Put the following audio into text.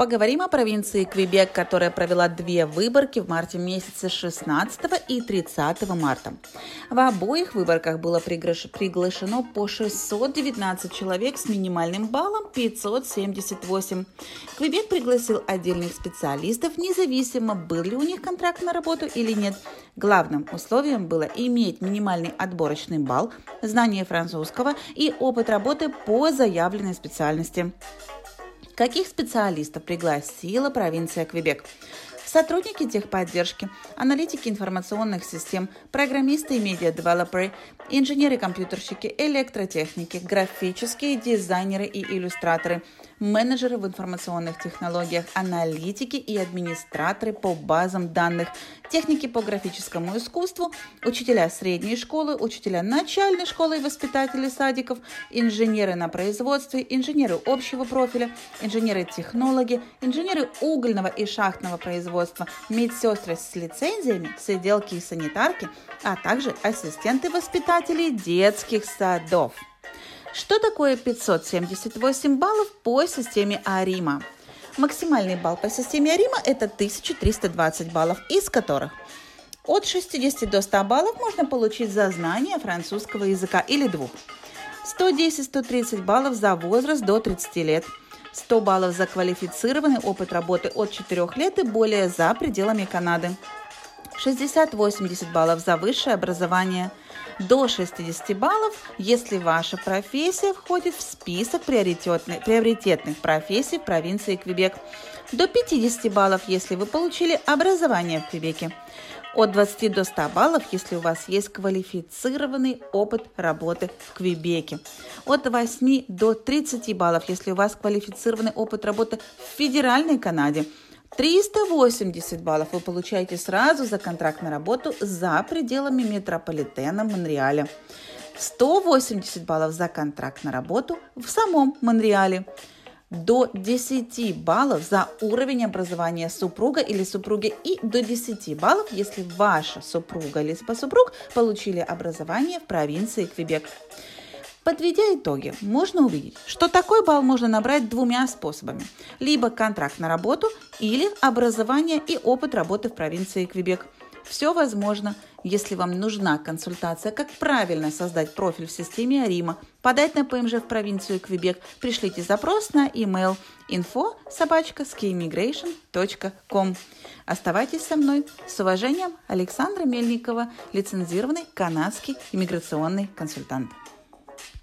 Поговорим о провинции Квебек, которая провела две выборки в марте месяце 16 и 30 марта. В обоих выборках было приглашено по 619 человек с минимальным баллом 578. Квебек пригласил отдельных специалистов, независимо, был ли у них контракт на работу или нет. Главным условием было иметь минимальный отборочный балл, знание французского и опыт работы по заявленной специальности. Каких специалистов пригласила провинция Квебек? Сотрудники техподдержки, аналитики информационных систем, программисты и медиа-девелоперы, инженеры-компьютерщики, электротехники, графические дизайнеры и иллюстраторы – менеджеры в информационных технологиях, аналитики и администраторы по базам данных, техники по графическому искусству, учителя средней школы, учителя начальной школы и воспитатели садиков, инженеры на производстве, инженеры общего профиля, инженеры-технологи, инженеры угольного и шахтного производства, медсестры с лицензиями, сиделки и санитарки, а также ассистенты воспитателей детских садов. Что такое 578 баллов по системе Арима? Максимальный балл по системе Арима – это 1320 баллов, из которых от 60 до 100 баллов можно получить за знание французского языка или двух. 110-130 баллов за возраст до 30 лет. 100 баллов за квалифицированный опыт работы от 4 лет и более за пределами Канады. 60-80 баллов за высшее образование, до 60 баллов, если ваша профессия входит в список приоритетных, приоритетных профессий провинции Квебек, до 50 баллов, если вы получили образование в Квебеке, от 20 до 100 баллов, если у вас есть квалифицированный опыт работы в Квебеке. От 8 до 30 баллов, если у вас квалифицированный опыт работы в федеральной Канаде – 380 баллов вы получаете сразу за контракт на работу за пределами метрополитена Монреаля. 180 баллов за контракт на работу в самом Монреале. До 10 баллов за уровень образования супруга или супруги и до 10 баллов, если ваша супруга или супруг получили образование в провинции Квебек. Подведя итоги, можно увидеть, что такой балл можно набрать двумя способами. Либо контракт на работу, или образование и опыт работы в провинции Квебек. Все возможно, если вам нужна консультация, как правильно создать профиль в системе Арима, подать на ПМЖ в провинцию Квебек, пришлите запрос на email info собачка Оставайтесь со мной. С уважением, Александра Мельникова, лицензированный канадский иммиграционный консультант.